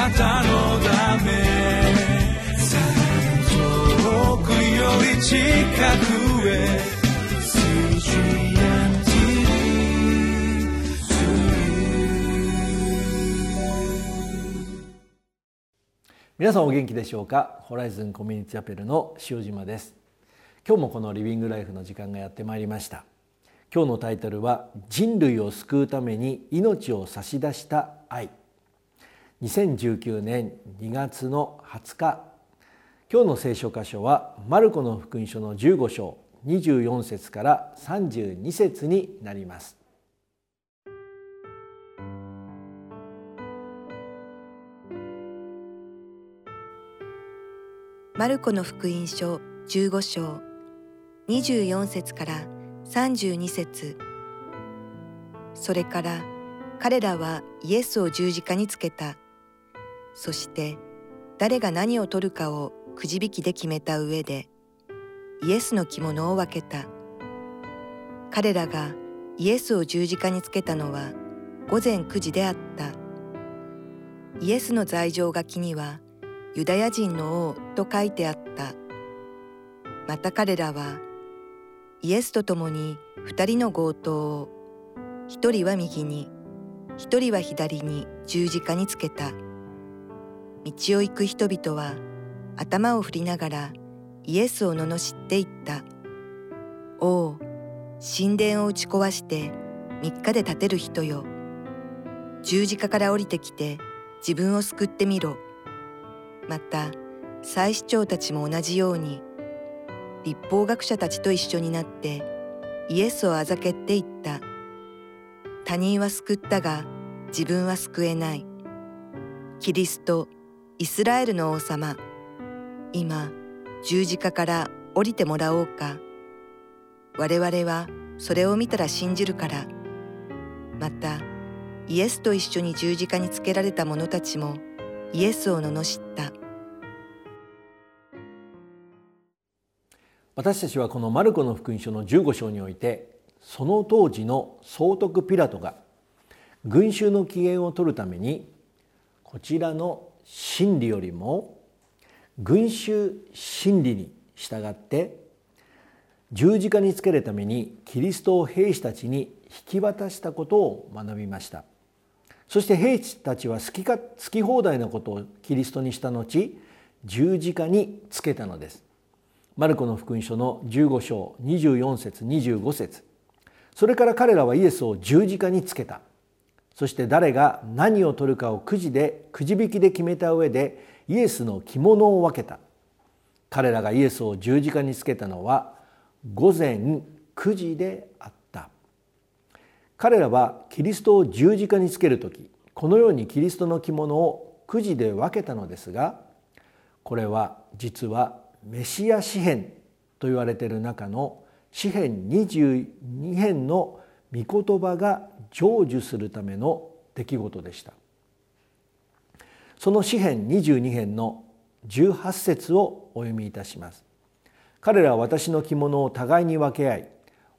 なたのため遠くより近くへ皆さんお元気でしょうか？ホライズンコミュニティチャペルの塩島です。今日もこのリビングライフの時間がやってまいりました。今日のタイトルは人類を救うために命を差し出した愛。2019年2月の20日今日の聖書箇所はマルコの福音書の15章24節から32節になります。マルコの福音書15章24節から32節。それから彼らはイエスを十字架につけた。そして誰が何を取るかをくじ引きで決めた上でイエスの着物を分けた彼らがイエスを十字架につけたのは午前9時であったイエスの罪状書きにはユダヤ人の王と書いてあった。また彼らはイエスと共に二人の強盗を一人は右に一人は左に十字架につけた。道を行く人々は頭を振りながらイエスを罵っていった。おお、神殿を打ち壊して三日で建てる人よ。十字架から降りてきて自分を救ってみろ。また祭司長たちも同じように立法学者たちと一緒になってイエスをあざけって言った他人は救ったが自分は救えないキリストイスラエルの王様。今十字架から降りてもらおうか。我々はそれを見たら信じるから。またイエスと一緒に十字架につけられた者たちもイエスを罵った。私たちはこのマルコの福音書の15章においてその当時の総督ピラトが群衆の機嫌を取るためにこちらの真理よりも群衆真理に従って十字架につけるためにキリストを兵士たちに引き渡したことを学びました。そして兵士たちは好きか好き放題なことをキリストにした後十字架につけたのです。マルコの福音書の15章24節25節。それから彼らはイエスを十字架につけた。そして誰が何を取るかをくじでくじ引きで決めた上でイエスの着物を分けた。彼らがイエスを十字架につけたのは午前9時であった。彼らはキリストを十字架につける時このようにキリストの着物をくじで分けたのですがこれは実はメシア詩編と言われている中の詩編22編の御言葉が成就するための出来事でした。その詩編22編の18節をお読みいたします。彼らは私の着物を互いに分け合い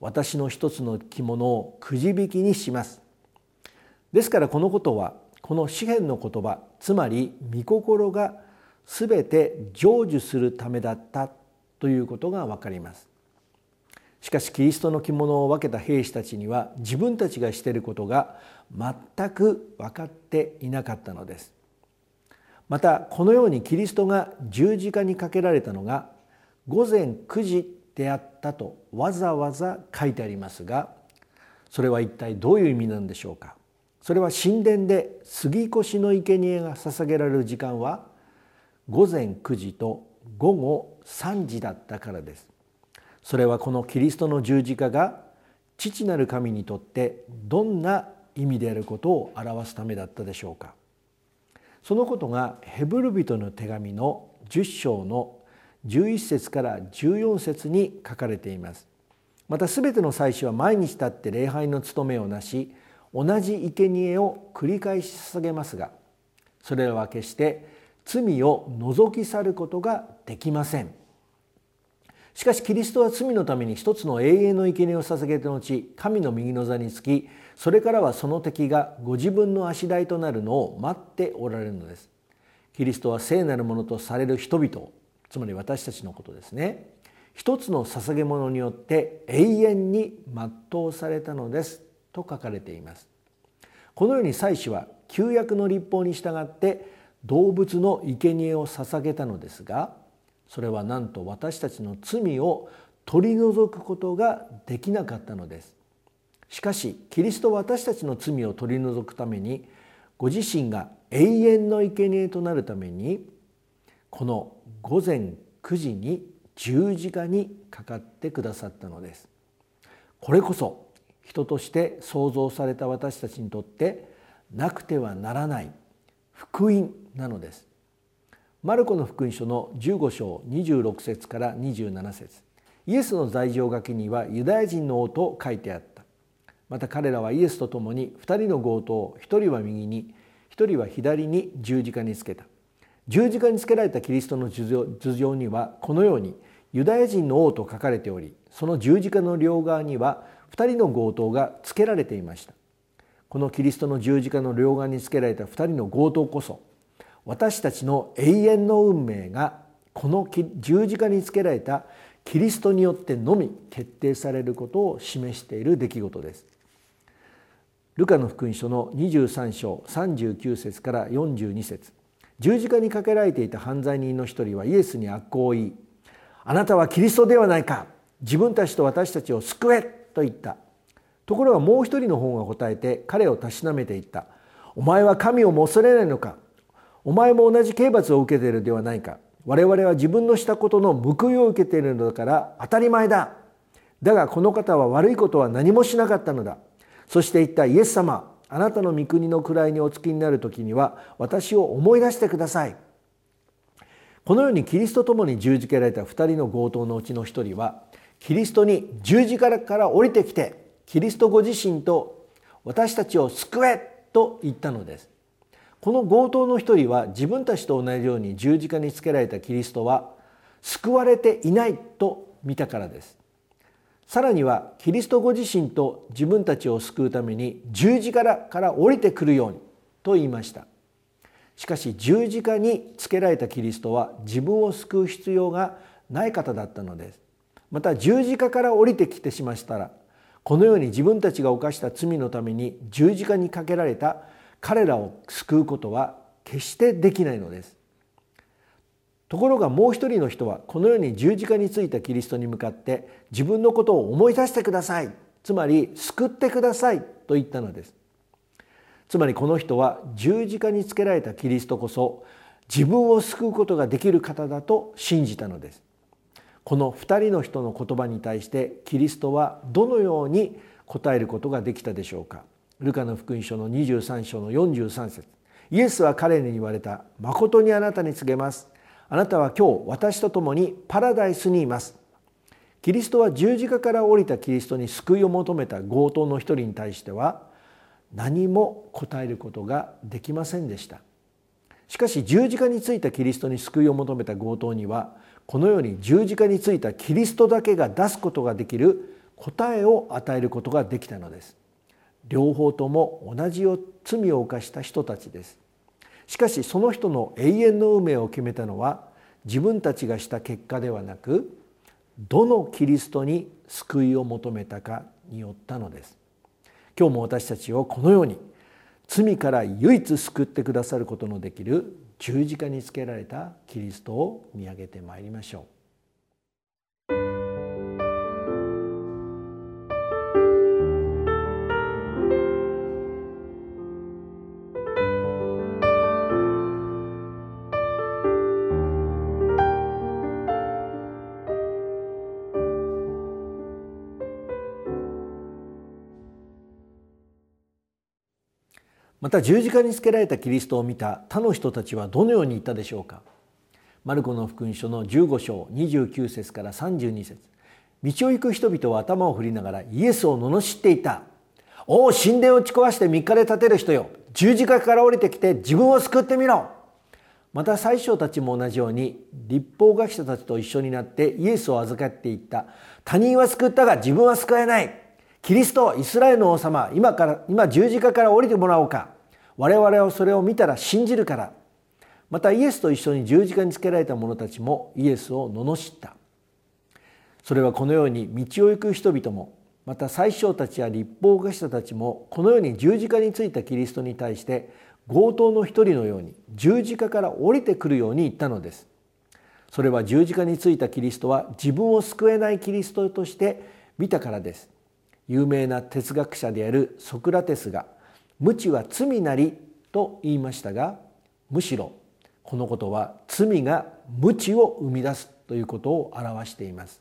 私の一つの着物をくじ引きにします。ですからこのことはこの詩篇の言葉つまり御心が全て成就するためだったということが分かります。しかしキリストの着物を分けた兵士たちには自分たちがしていることが全く分かっていなかったのです。またこのようにキリストが十字架にかけられたのが午前9時であったとわざわざ書いてありますがそれは一体どういう意味なんでしょうか。それは神殿で杉越の生贄が捧げられる時間は午前9時と午後3時だったからです。それはこのキリストの十字架が父なる神にとってどんな意味であることを表すためだったでしょうか。そのことがヘブル人の手紙の10章の11節から14節に書かれています。また全ての祭司は毎日立って礼拝の務めをなし同じ生贄を繰り返し捧げますがそれらは決して罪を除き去ることができません。しかしキリストは罪のために一つの永遠の生贄を捧げた後神の右の座につきそれからはその敵がご自分の足台となるのを待っておられるのです。キリストは聖なるものとされる人々つまり私たちのことですね。一つの捧げ物によって永遠に全うされたのです。と書かれています。このように祭司は旧約の立法に従って動物の生贄を捧げたのですがそれはなんと私たちの罪を取り除くことができなかったのです。しかしキリストは私たちの罪を取り除くためにご自身が永遠の生贄となるためにこの午前9時に十字架にかかってくださったのです。これこそ人として創造された私たちにとってなくてはならない福音なのです。マルコの福音書の15章26節から27節。イエスの罪状書きにはユダヤ人の王と書いてあった。また彼らはイエスと共に2人の強盗を1人は右に1人は左に十字架につけた。十字架につけられたキリストの頭上にはこのようにユダヤ人の王と書かれておりその十字架の両側には2人の強盗がつけられていました。このキリストの十字架の両側につけられた2人の強盗こそ私たちの永遠の運命がこの十字架につけられたキリストによってのみ決定されることを示している出来事です。ルカの福音書の23章39節から42節。十字架にかけられていた犯罪人の一人はイエスに悪行を言い「あなたはキリストではないか。自分たちと私たちを救え」と言った。ところがもう一人の方が答えて彼をたしなめていった「お前は神をも恐れないのか。お前も同じ刑罰を受けているではないか。我々は自分のしたことの報いを受けているのだから当たり前だ。だがこの方は悪いことは何もしなかったのだ。そして言ったイエス様あなたの御国の位にお付きになる時には私を思い出してください。このようにキリストともに十字架られた2人の強盗のうちの1人はキリストに十字架から降りてきてキリストご自身と私たちを救えと言ったのです。この強盗の一人は自分たちと同じように十字架につけられたキリストは救われていないと見たからです。さらにはキリストご自身と自分たちを救うために十字架から降りてくるようにと言いました。しかし十字架につけられたキリストは自分を救う必要がない方だったのです。また十字架から降りてきてしましたらこのように自分たちが犯した罪のために十字架にかけられた彼らを救うことは決してできないのです。ところがもう一人の人はこのように十字架についたキリストに向かって自分のことを思い出してください。つまり救ってください。と言ったのです。つまりこの人は十字架につけられたキリストこそ自分を救うことができる方だと信じたのです。この2人の人の言葉に対してキリストはどのように答えることができたでしょうか。ルカの福音書の23章の43節。イエスは彼に言われた「誠にあなたに告げます。あなたは今日私と共にパラダイスにいます」キリストは十字架から降りたキリストに救いを求めた強盗の一人に対しては何も答えることができませんでした。しかし十字架についたキリストに救いを求めた強盗にはこのように十字架についたキリストだけが出すことができる答えを与えることができたのです。両方とも同じ罪を犯した人たちです。しかしその人の永遠の運命を決めたのは自分たちがした結果ではなくどのキリストに救いを求めたかによったのです。今日も私たちをこのように罪から唯一救ってくださることのできる十字架につけられたキリストを見上げてまいりましょう。また十字架につけられたキリストを見た他の人たちはどのように言ったでしょうか？マルコの福音書の15章29節から32節。道を行く人々は頭を振りながらイエスを罵っていた「おお神殿を打ち壊して3日で建てる人よ。十字架から降りてきて自分を救ってみろ」また最初たちも同じように立法学者たちと一緒になってイエスを預かっていった。他人は救ったが自分は救えない。キリストイスラエルの王様今から今十字架から降りてもらおうか。我々はそれを見たら信じるから。またイエスと一緒に十字架につけられた者たちもイエスを罵った。それはこのように道を行く人々もまた最小たちや立法学者たちもこのように十字架についたキリストに対して強盗の一人のように十字架から降りてくるように言ったのです。それは十字架についたキリストは自分を救えないキリストとして見たからです。有名な哲学者であるソクラテスが「無知は罪なり」と言いましたがむしろこのことは罪が無知を生み出すということを表しています。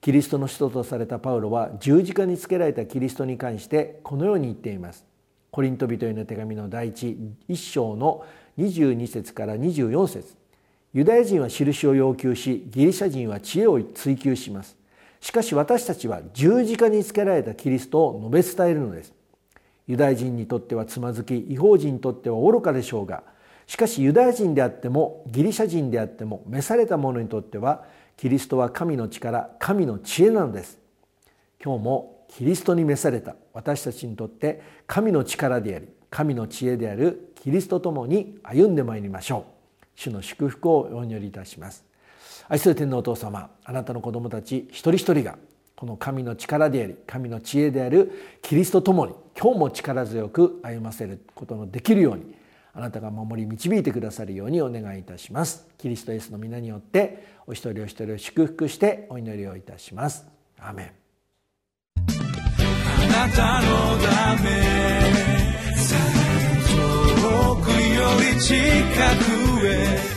キリストの使徒とされたパウロは十字架につけられたキリストに関してこのように言っています。コリント人への手紙の第一一章の22節から24節。ユダヤ人は印を要求しギリシャ人は知恵を追求します。しかし私たちは十字架につけられたキリストを述べ伝えるのです。ユダヤ人にとってはつまずき違法人にとっては愚かでしょうがしかしユダヤ人であってもギリシャ人であっても召された者にとってはキリストは神の力神の知恵なのです。今日もキリストに召された私たちにとって神の力であり神の知恵であるキリストともに歩んでまいりましょう。主の祝福をお祈りいたします。愛する天皇お父様あなたの子供たち一人一人がこの神の力であり神の知恵であるキリストともに今日も力強く歩ませることのできるようにあなたが守り導いてくださるようにお願いいたします。キリストイエスの皆によってお一人お一人を祝福してお祈りをいたします。アメン。あなたのため遠くより近くへ。